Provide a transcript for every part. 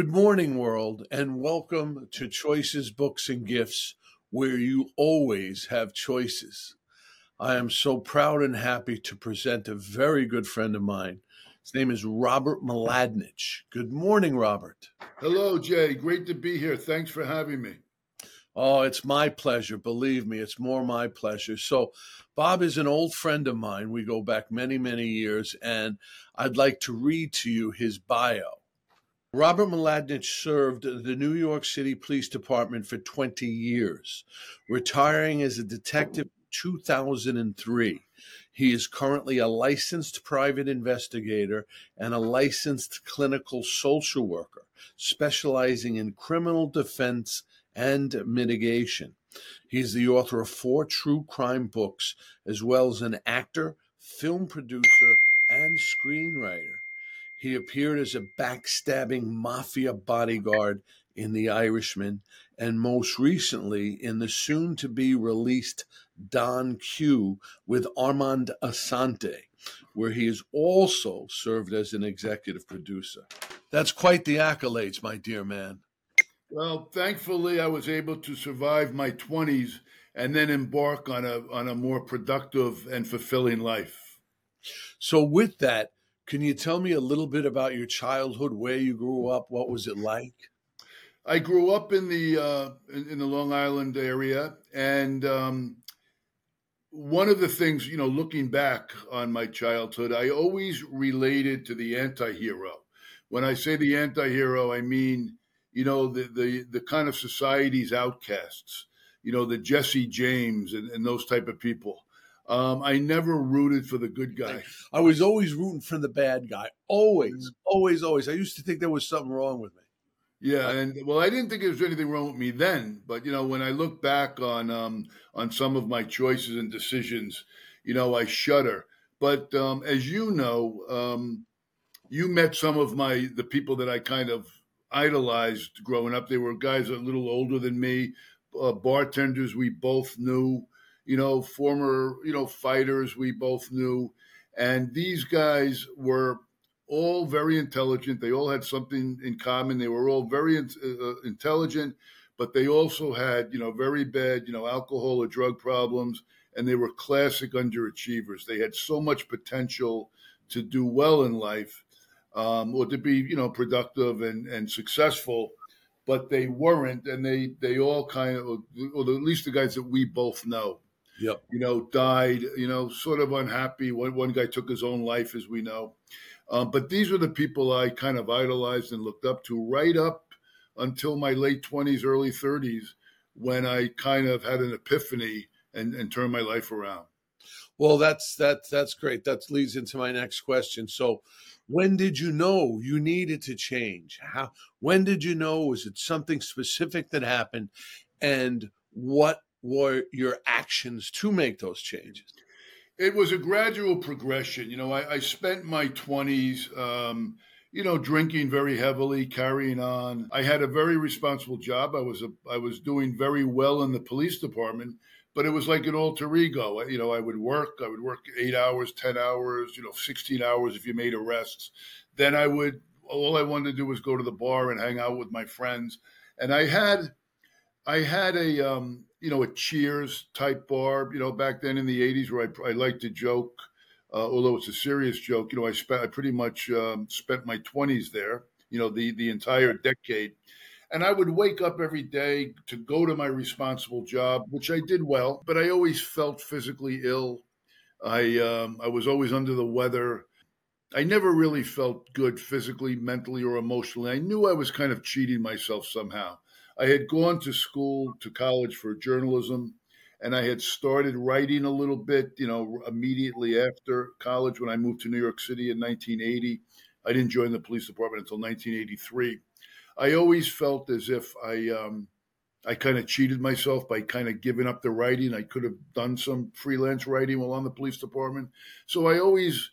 Good morning, world, and welcome to Choices Books and Gifts, where you always have choices. I am so proud and happy to present a very good friend of mine. His name is Robert Mladinich. Good morning, Robert. Hello, Jay. Great to be here. Thanks for having me. Oh, it's my pleasure. Believe me, it's more my pleasure. So, Bob is an old friend of mine. We go back many, many years, and I'd like to read to you his bio. Robert Mladinich served the New York City Police Department for 20 years, retiring as a detective in 2003. He is currently a licensed private investigator and a licensed clinical social worker, specializing in criminal defense and mitigation. He is the author of four true crime books, as well as an actor, film producer, and screenwriter. He appeared as a backstabbing mafia bodyguard in The Irishman, and most recently in the soon to be released Don Q with Armand Assante, where he has also served as an executive producer. That's quite the accolades, my dear man. Well, thankfully, I was able to survive my 20s and then embark on a, on a more productive and fulfilling life. So, with that, can you tell me a little bit about your childhood, where you grew up, what was it like? I grew up in the uh, in, in, the Long Island area, and um, one of the things, you know, looking back on my childhood, I always related to the anti-hero. When I say the anti-hero, I mean, you know, the the, the kind of society's outcasts, you know, the Jesse James and, and those type of people. Um, I never rooted for the good guy. I was always rooting for the bad guy. Always, mm. always, always. I used to think there was something wrong with me. Yeah, and well, I didn't think there was anything wrong with me then, but you know, when I look back on um, on some of my choices and decisions, you know, I shudder. But um, as you know, um, you met some of my the people that I kind of idolized growing up. They were guys a little older than me, uh, bartenders we both knew you know, former, you know, fighters we both knew. And these guys were all very intelligent. They all had something in common. They were all very uh, uh, intelligent, but they also had, you know, very bad, you know, alcohol or drug problems. And they were classic underachievers. They had so much potential to do well in life um, or to be, you know, productive and, and successful but they weren't, and they they all kind of, or at least the guys that we both know, yep. you know, died, you know, sort of unhappy. One, one guy took his own life, as we know. Um, but these were the people I kind of idolized and looked up to right up until my late 20s, early 30s, when I kind of had an epiphany and, and turned my life around. Well, that's that's that's great. That leads into my next question. So, when did you know you needed to change? How? When did you know? Was it something specific that happened? And what were your actions to make those changes? It was a gradual progression. You know, I, I spent my 20s, um, you know, drinking very heavily, carrying on. I had a very responsible job. I was a, I was doing very well in the police department, but it was like an alter ego. You know, I would work. I would work eight hours, ten hours, you know, sixteen hours if you made arrests. Then I would. All I wanted to do was go to the bar and hang out with my friends. And I had, I had a, um, you know, a Cheers type bar, you know, back then in the 80s where I, I liked to joke, uh, although it's a serious joke. You know, I spent, I pretty much um, spent my 20s there, you know, the, the entire decade. And I would wake up every day to go to my responsible job, which I did well, but I always felt physically ill. I, um, I was always under the weather. I never really felt good physically, mentally, or emotionally. I knew I was kind of cheating myself somehow. I had gone to school, to college for journalism, and I had started writing a little bit, you know, immediately after college when I moved to New York City in 1980. I didn't join the police department until 1983. I always felt as if I, um, I kind of cheated myself by kind of giving up the writing. I could have done some freelance writing while on the police department. So I always,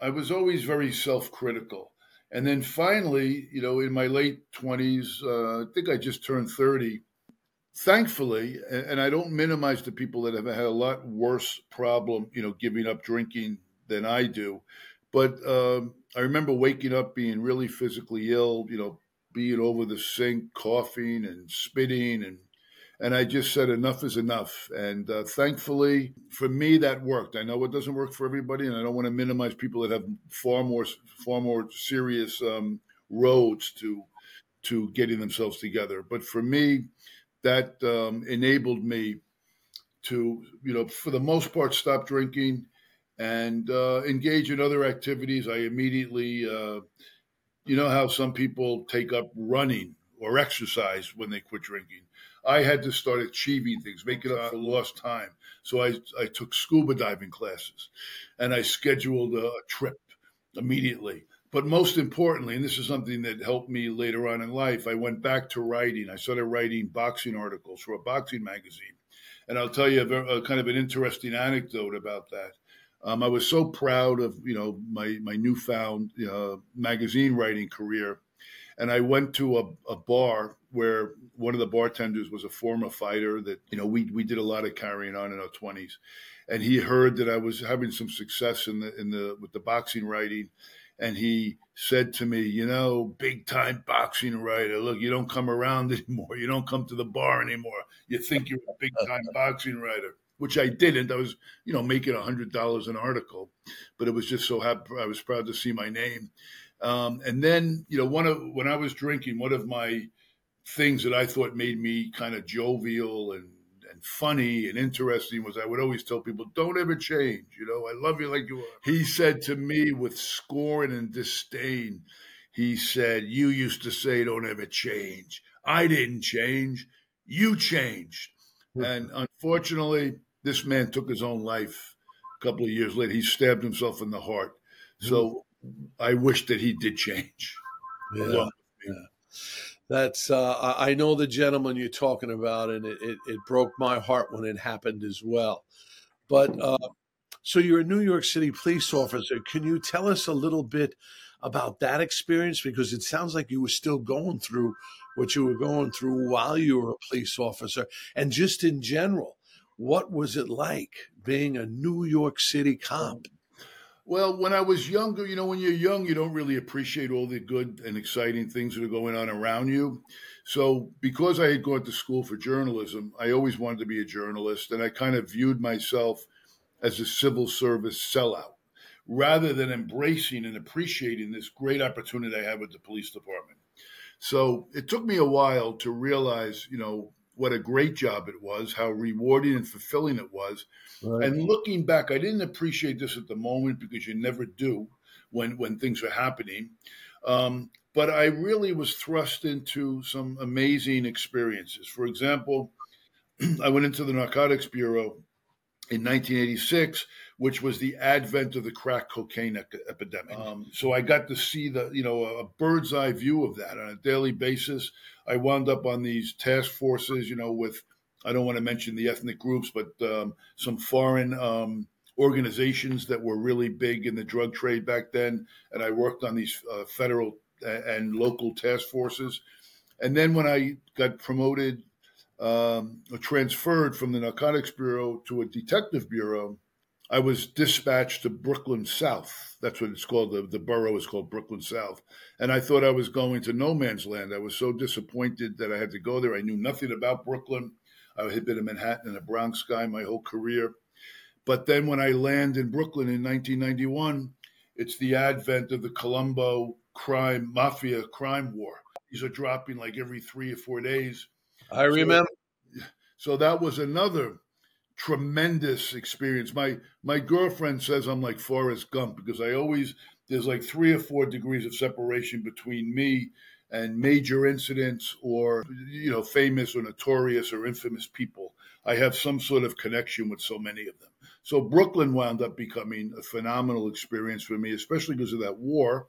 I was always very self critical. And then finally, you know, in my late 20s, uh, I think I just turned 30. Thankfully, and I don't minimize the people that have had a lot worse problem, you know, giving up drinking than I do. But um, I remember waking up being really physically ill, you know, being over the sink, coughing and spitting, and and I just said enough is enough. And uh, thankfully, for me, that worked. I know it doesn't work for everybody, and I don't want to minimize people that have far more far more serious um, roads to to getting themselves together. But for me, that um, enabled me to, you know, for the most part, stop drinking and uh, engage in other activities. I immediately, uh, you know, how some people take up running or exercise when they quit drinking. I had to start achieving things, making up for lost time. So I, I took scuba diving classes and I scheduled a trip immediately. But most importantly, and this is something that helped me later on in life, I went back to writing. I started writing boxing articles for a boxing magazine. And I'll tell you a, a kind of an interesting anecdote about that. Um, I was so proud of you know my my newfound uh, magazine writing career, and I went to a, a bar where one of the bartenders was a former fighter that you know we we did a lot of carrying on in our twenties, and he heard that I was having some success in the in the with the boxing writing, and he said to me, you know, big time boxing writer, look, you don't come around anymore. You don't come to the bar anymore. You think you're a big time boxing writer, which I didn't. I was, you know, making a hundred dollars an article, but it was just so happy. I was proud to see my name. Um, and then, you know, one of when I was drinking, one of my things that I thought made me kind of jovial and and funny and interesting was I would always tell people, don't ever change. You know, I love you like you are. He said to me with scorn and disdain, he said, You used to say, don't ever change. I didn't change. You changed. Hmm. And unfortunately, this man took his own life a couple of years later. He stabbed himself in the heart. So I wish that he did change. Yeah. yeah that's uh, I know the gentleman you're talking about, and it, it, it, broke my heart when it happened as well. But uh, so you're a New York City police officer. Can you tell us a little bit about that experience? Because it sounds like you were still going through what you were going through while you were a police officer, and just in general, what was it like being a New York City cop? Well, when I was younger, you know, when you're young, you don't really appreciate all the good and exciting things that are going on around you. So, because I had gone to school for journalism, I always wanted to be a journalist, and I kind of viewed myself as a civil service sellout rather than embracing and appreciating this great opportunity I have with the police department. So, it took me a while to realize, you know, what a great job it was, how rewarding and fulfilling it was. Right. And looking back, I didn't appreciate this at the moment because you never do when when things are happening. Um, but I really was thrust into some amazing experiences. For example, I went into the Narcotics Bureau in 1986, which was the advent of the crack cocaine epidemic. Um, so I got to see the, you know, a bird's eye view of that on a daily basis. I wound up on these task forces, you know, with I don't want to mention the ethnic groups, but um, some foreign um, organizations that were really big in the drug trade back then. And I worked on these uh, federal and local task forces. And then when I got promoted um, transferred from the Narcotics Bureau to a detective bureau, I was dispatched to Brooklyn South. That's what it's called. The, the borough is called Brooklyn South. And I thought I was going to no man's land. I was so disappointed that I had to go there. I knew nothing about Brooklyn. I had been a Manhattan and a Bronx guy my whole career. But then when I land in Brooklyn in 1991, it's the advent of the Colombo crime, mafia crime war. These are dropping like every three or four days. I remember. So, so that was another tremendous experience. My my girlfriend says I'm like Forrest Gump because I always there's like three or four degrees of separation between me and major incidents or you know famous or notorious or infamous people. I have some sort of connection with so many of them. So Brooklyn wound up becoming a phenomenal experience for me, especially because of that war.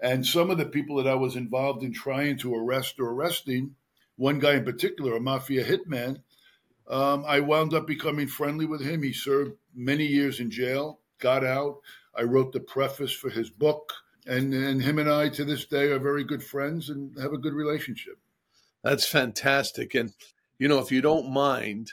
And some of the people that I was involved in trying to arrest or arresting, one guy in particular, a mafia hitman, um, I wound up becoming friendly with him. He served many years in jail, got out. I wrote the preface for his book, and, and him and I to this day are very good friends and have a good relationship. That's fantastic. And, you know, if you don't mind,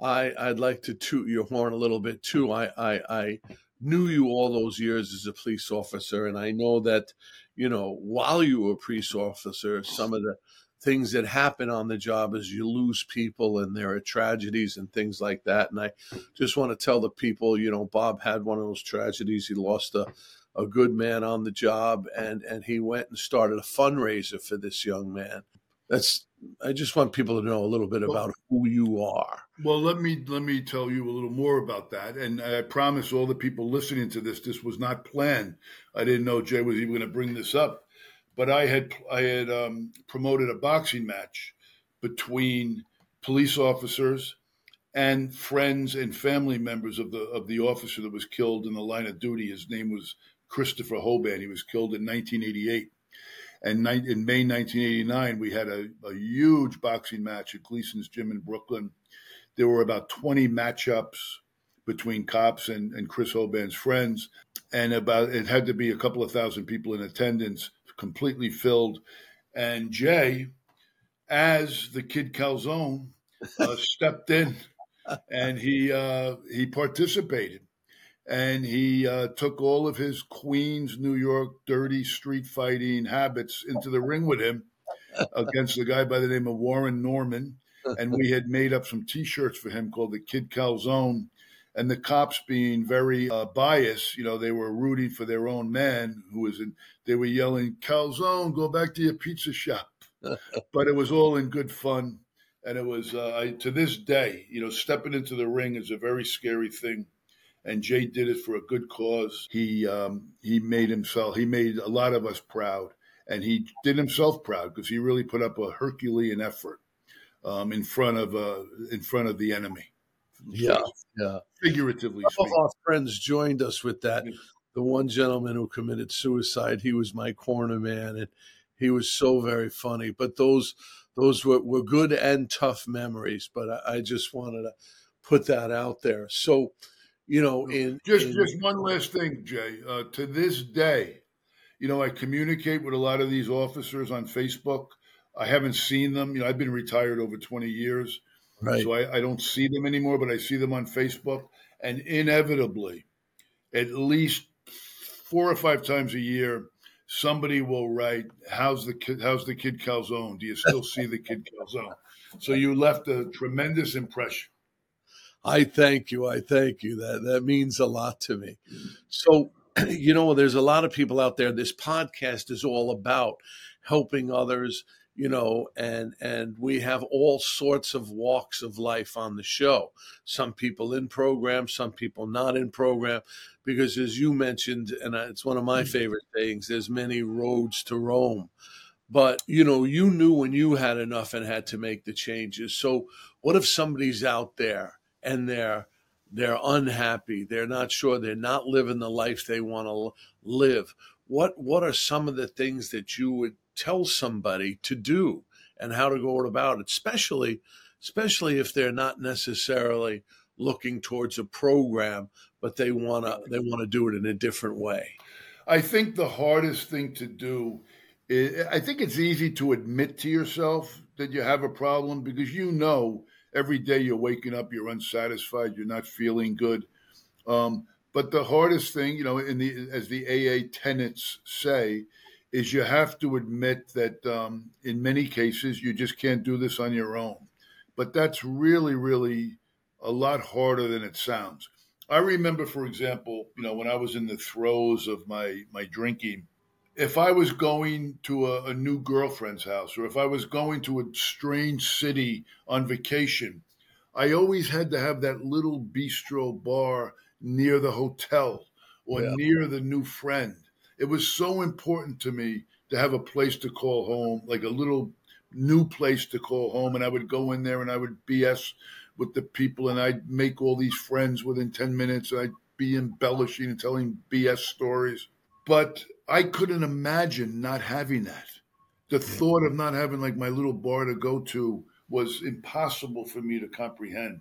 I, I'd like to toot your horn a little bit too. I, I, I knew you all those years as a police officer, and I know that, you know, while you were a police officer, some of the things that happen on the job is you lose people and there are tragedies and things like that. And I just want to tell the people, you know, Bob had one of those tragedies. He lost a, a good man on the job and, and he went and started a fundraiser for this young man. That's I just want people to know a little bit about well, who you are. Well, let me let me tell you a little more about that. And I promise all the people listening to this, this was not planned. I didn't know Jay was even going to bring this up, but I had I had um, promoted a boxing match between police officers and friends and family members of the of the officer that was killed in the line of duty. His name was Christopher Hoban. He was killed in 1988. And in May 1989, we had a, a huge boxing match at Gleason's Gym in Brooklyn. There were about 20 matchups between cops and, and Chris Hoban's friends. And about it had to be a couple of thousand people in attendance, completely filled. And Jay, as the kid Calzone, uh, stepped in and he uh, he participated and he uh, took all of his Queens, New York, dirty street fighting habits into the ring with him against a guy by the name of Warren Norman. And we had made up some T-shirts for him called the Kid Calzone. And the cops, being very uh, biased, you know, they were rooting for their own man who was in. They were yelling, "Calzone, go back to your pizza shop." but it was all in good fun, and it was uh, I, to this day, you know, stepping into the ring is a very scary thing and Jay did it for a good cause. He um, he made himself he made a lot of us proud, and he did himself proud because he really put up a Herculean effort um, in front of uh, in front of the enemy. Yeah, yeah. Figuratively, some of our friends joined us with that. The one gentleman who committed suicide, he was my corner man, and he was so very funny. But those those were, were good and tough memories. But I, I just wanted to put that out there. So you know, in just in, just one last thing, Jay. Uh, to this day, you know, I communicate with a lot of these officers on Facebook. I haven't seen them. You know, I've been retired over twenty years, right. so I, I don't see them anymore. But I see them on Facebook, and inevitably, at least four or five times a year, somebody will write, "How's the kid? How's the kid Calzone? Do you still see the kid Calzone?" So you left a tremendous impression. I thank you. I thank you. That that means a lot to me. So, you know, there's a lot of people out there. This podcast is all about helping others, you know, and and we have all sorts of walks of life on the show. Some people in program, some people not in program, because as you mentioned, and it's one of my mm. favorite things. There's many roads to Rome but you know you knew when you had enough and had to make the changes so what if somebody's out there and they're they're unhappy they're not sure they're not living the life they want to live what what are some of the things that you would tell somebody to do and how to go about it especially especially if they're not necessarily looking towards a program but they want to they want to do it in a different way i think the hardest thing to do is, i think it's easy to admit to yourself that you have a problem because you know every day you're waking up, you're unsatisfied, you're not feeling good. Um, but the hardest thing, you know, in the as the AA tenets say, is you have to admit that um, in many cases you just can't do this on your own. But that's really, really a lot harder than it sounds. I remember, for example, you know, when I was in the throes of my my drinking, if I was going to a, a, new girlfriend's house or if I was going to a strange city on vacation, I always had to have that little bistro bar near the hotel or yeah. near the new friend. It was so important to me to have a place to call home, like a little new place to call home. And I would go in there and I would BS with the people and I'd make all these friends within 10 minutes. And I'd be embellishing and telling BS stories. But I couldn't imagine not having that. The thought of not having like my little bar to go to was impossible for me to comprehend.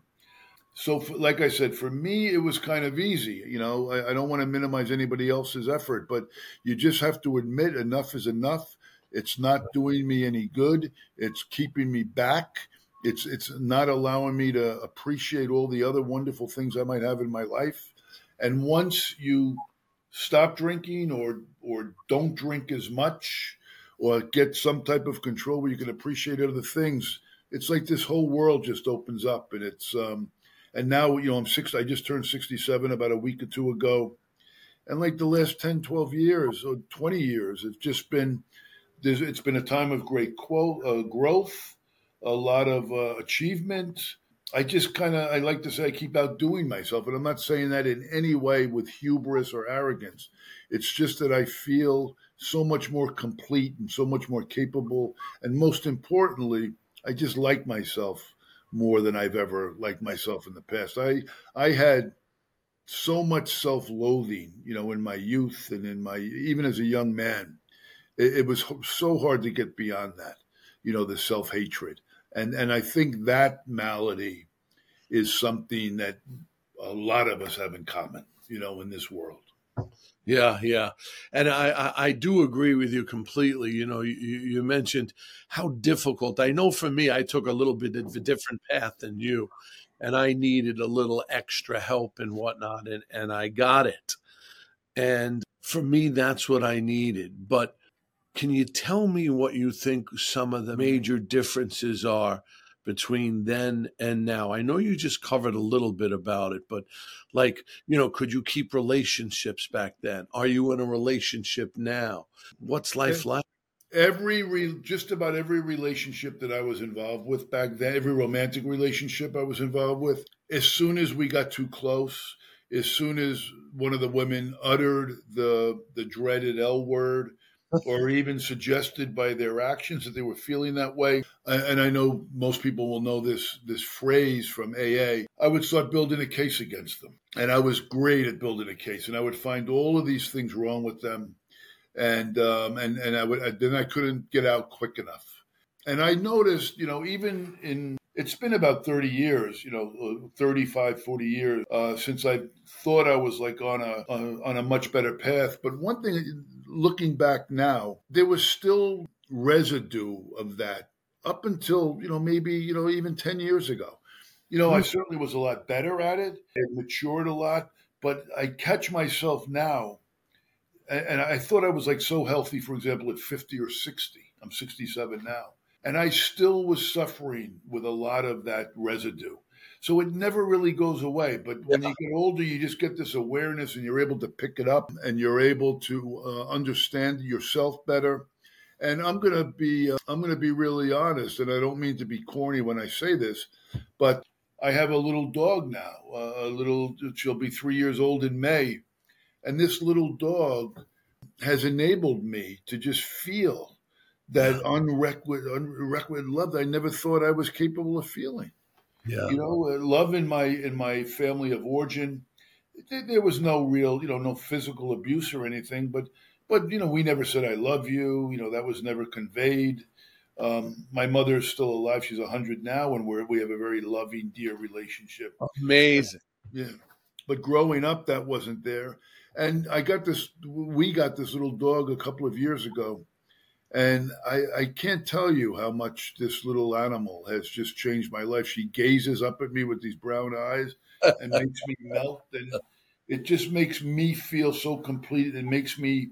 So, for, like I said, for me, it was kind of easy. You know, I, I don't want to minimize anybody else's effort, but you just have to admit enough is enough. It's not doing me any good. It's keeping me back. It's it's not allowing me to appreciate all the other wonderful things I might have in my life And once you stop drinking or or don't drink as much or get some type of control where you can appreciate other things, it's like this whole world just opens up and it's um and now you know I'm six I just turned 67 about a week or two ago. And like the last 10, 12 years or 20 years, it's just been it's been a time of great quote, uh, growth, a lot of uh, achievement. I just kind of I like to say I keep outdoing myself, and I'm not saying that in any way with hubris or arrogance. It's just that I feel so much more complete and so much more capable, and most importantly, I just like myself more than I've ever liked myself in the past. I I had so much self-loathing, you know, in my youth and in my even as a young man it, it was so hard to get beyond that, you know, the self hatred. And, and I think that malady is something that a lot of us have in common, you know, in this world. Yeah, yeah, and I, I, I do agree with you completely. You know, you, you mentioned how difficult. I know for me, I took a little bit of a different path than you, and I needed a little extra help and whatnot, and and I got it. And for me, that's what I needed. But can you tell me what you think some of the major differences are between then and now? I know you just covered a little bit about it, but like, you know, could you keep relationships back then? Are you in a relationship now? What's life like? Every re- just about every relationship that I was involved with back then, every romantic relationship I was involved with, as soon as we got too close, as soon as one of the women uttered the the dreaded L word, or even suggested by their actions that they were feeling that way. And I know most people will know this this phrase from AA. I would start building a case against them, and I was great at building a case, and I would find all of these things wrong with them, and um, and and I would then I couldn't get out quick enough. And I noticed, you know, even in it's been about 30 years, you know, uh, 35, 40 years uh, since I thought I was like on a, on a much better path. But one thing looking back now, there was still residue of that up until, you know, maybe, you know, even 10 years ago. You know, I hmm. certainly was a lot better at it. It matured a lot, but I catch myself now. And I thought I was like so healthy, for example, at 50 or 60. I'm 67 now. And I still was suffering with a lot of that residue. So it never really goes away. But when yeah. you get older, you just get this awareness and you're able to pick it up and you're able to uh, understand yourself better. And I'm going to be uh, I'm going to be really honest and I don't mean to be corny when I say this, but I have a little dog now. Uh, a little she'll be 3 years old in May. And this little dog has enabled me to just feel that unrequited, unrequited love that I never thought I was capable of feeling. Yeah. You know, uh, love in my in my family of origin, there was no real, you know, no physical abuse or anything, but but you know, we never said I love you. You know, that was never conveyed. Um, my mother is still alive; she's hundred now, and we we have a very loving, dear relationship. Amazing. Yeah, but growing up, that wasn't there. And I got this. We got this little dog a couple of years ago, and I, I, can't tell you how much this little animal has just changed my life. She gazes up at me with these brown eyes and makes me melt. And it just makes me feel so complete. It makes me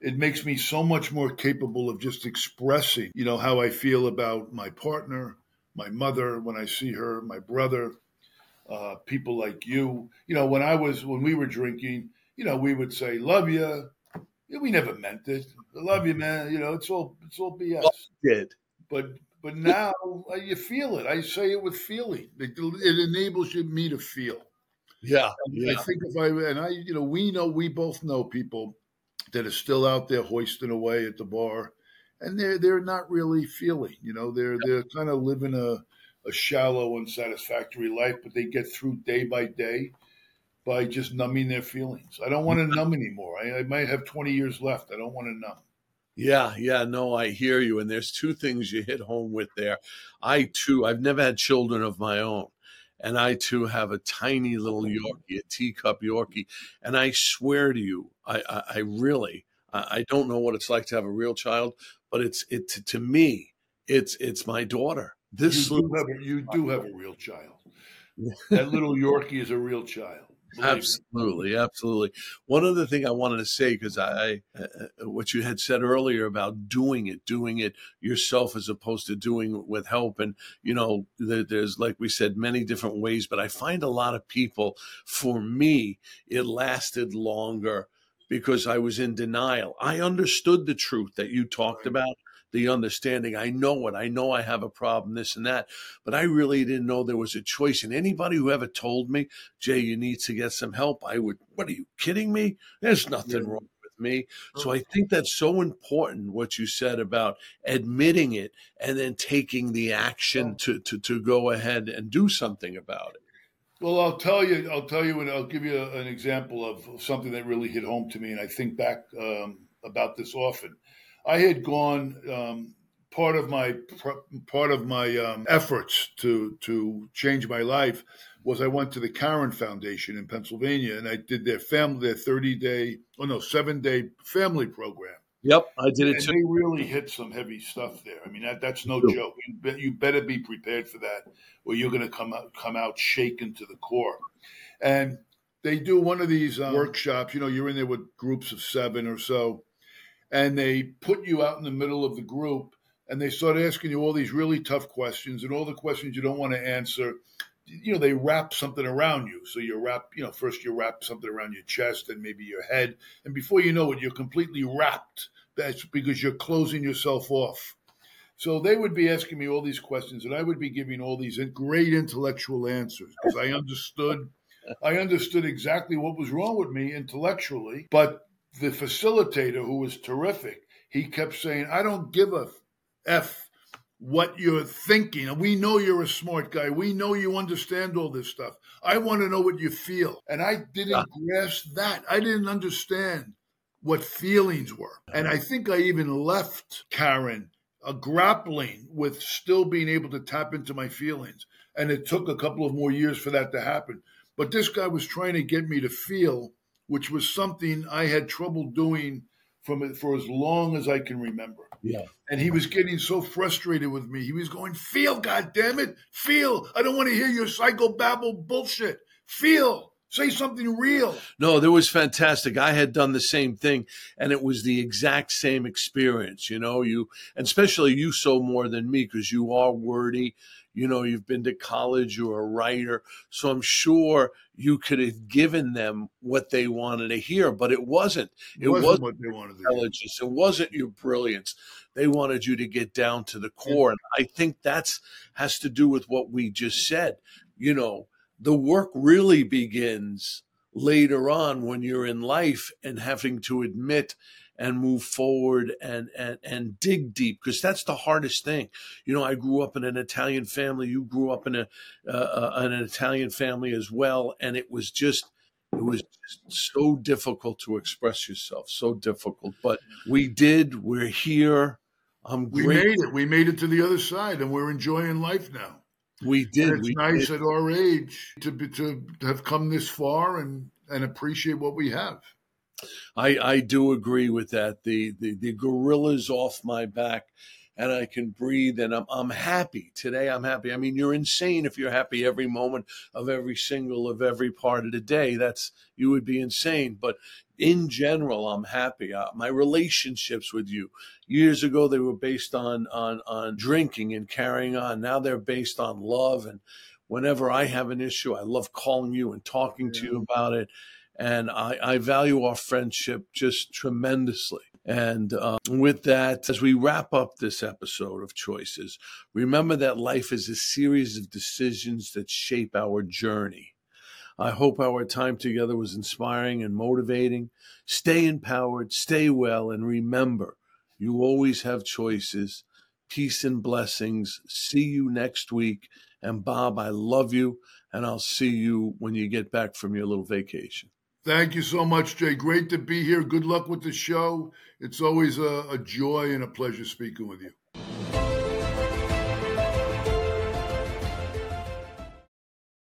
it makes me so much more capable of just expressing, you know, how I feel about my partner, my mother when I see her, my brother, uh, people like you. You know, when I was when we were drinking, you know, we would say, "Love you," we never meant it. I love you, man. You know, it's all it's all BS. did. But but now uh, you feel it. I say it with feeling. It, it enables you me to feel. Yeah, yeah. I think if I and I, you know, we know we both know people that are still out there hoisting away at the bar, and they're they're not really feeling. You know, they're yeah. they're kind of living a a shallow, unsatisfactory life, but they get through day by day by just numbing their feelings. I don't want to numb anymore. I, I might have 20 years left. I don't want to numb. Yeah, yeah, no, I hear you. And there's two things you hit home with there. I too, I've never had children of my own. And I too have a tiny little Yorkie, a teacup Yorkie. And I swear to you, I, I, I really, I, I, don't know what it's like to have a real child, but it's, it, to, to me, it's, it's my daughter. This you do, have a, you do have a real child. that little Yorkie is a real child. Absolutely, absolutely. One other thing I wanted to say because I, uh, uh, what you had said earlier about doing it, doing it yourself as opposed to doing it with help, and you know, there's like we said, many different ways. But I find a lot of people, for me, it lasted longer because I was in denial. I understood the truth that you talked about the understanding. I know it. I know I have a problem, this and that. But I really didn't know there was a choice. And anybody who ever told me, Jay, you need to get some help, I would, what are you kidding me? There's nothing wrong with me. So I think that's so important what you said about admitting it and then taking the action to, to, to go ahead and do something about it. Well, I'll tell you. I'll tell you, and I'll give you an example of something that really hit home to me, and I think back um, about this often. I had gone um, part of my part of my um, efforts to to change my life was I went to the Caron Foundation in Pennsylvania and I did their family their thirty day oh no seven day family program. Yep, I did it and too. They really hit some heavy stuff there. I mean that that's no joke. You, be, you better be prepared for that, or you're going to come out come out shaken to the core. And they do one of these um, workshops. You know, you're in there with groups of seven or so and they put you out in the middle of the group and they start asking you all these really tough questions and all the questions you don't want to answer you know they wrap something around you. So you wrap you know first you wrap something around your chest and maybe your head and before you know it you're completely wrapped. That's because you're closing yourself off. So they would be asking me all these questions and i would be giving all these great intellectual answers because i understood i understood exactly what was wrong with me intellectually but the facilitator, who was terrific, he kept saying, I don't give a F what you're thinking. We know you're a smart guy. We know you understand all this stuff. I want to know what you feel. And I didn't yeah. grasp that. I didn't understand what feelings were. And I think I even left Caron a grappling with still being able to tap into my feelings. And it took a couple of more years for that to happen. But this guy was trying to get me to feel which was something I had trouble doing from for as long as I can remember. Yeah. And he was getting so frustrated with me. He was going, "Feel, God damn it, feel! I don't want to hear your psychobabble bullshit. Feel." Say something real. No, that was fantastic. I had done the same thing, and it was the exact same experience. You know, you, and especially you, so more than me because you are wordy you know, you've been to college, you're a writer. So I'm sure you could have given them what they wanted to hear, but it wasn't. It, wasn't, wasn't what they wanted to intelligence. It wasn't your brilliance. They wanted you to get down to the core. And I think that's has to do with what we just said. You know, the work really begins later on when you're in life and having to admit and move forward and and and dig deep because that's the hardest thing. You know, I grew up in an Italian family. You grew up in a uh, an Italian family as well, and it was just it was just so difficult to express yourself, so difficult. But we did. We're here. I'm we made it. We made it to the other side, and we're enjoying life now. We did. And it's we nice did. at our age to be, to have come this far and and appreciate what we have. I, I do agree with that. The, the, the gorilla's off my back and I can breathe and I'm, I'm happy today. I'm happy. I mean, you're insane if you're happy every moment of every single of every part of the day. That's, you would be insane. But in general, I'm happy. Uh, my relationships with you years ago, they were based on, on, on drinking and carrying on. Now they're based on love. And whenever I have an issue, I love calling you and talking yeah. to you about it and I, I value our friendship just tremendously. And uh, with that, as we wrap up this episode of Choices, remember that life is a series of decisions that shape our journey. I hope our time together was inspiring and motivating. Stay empowered, stay well, and remember, you always have choices. Peace and blessings. See you next week. And Bob, I love you, and I'll see you when you get back from your little vacation. Thank you so much, Jay. Great to be here. Good luck with the show. It's always a, a joy and a pleasure speaking with you.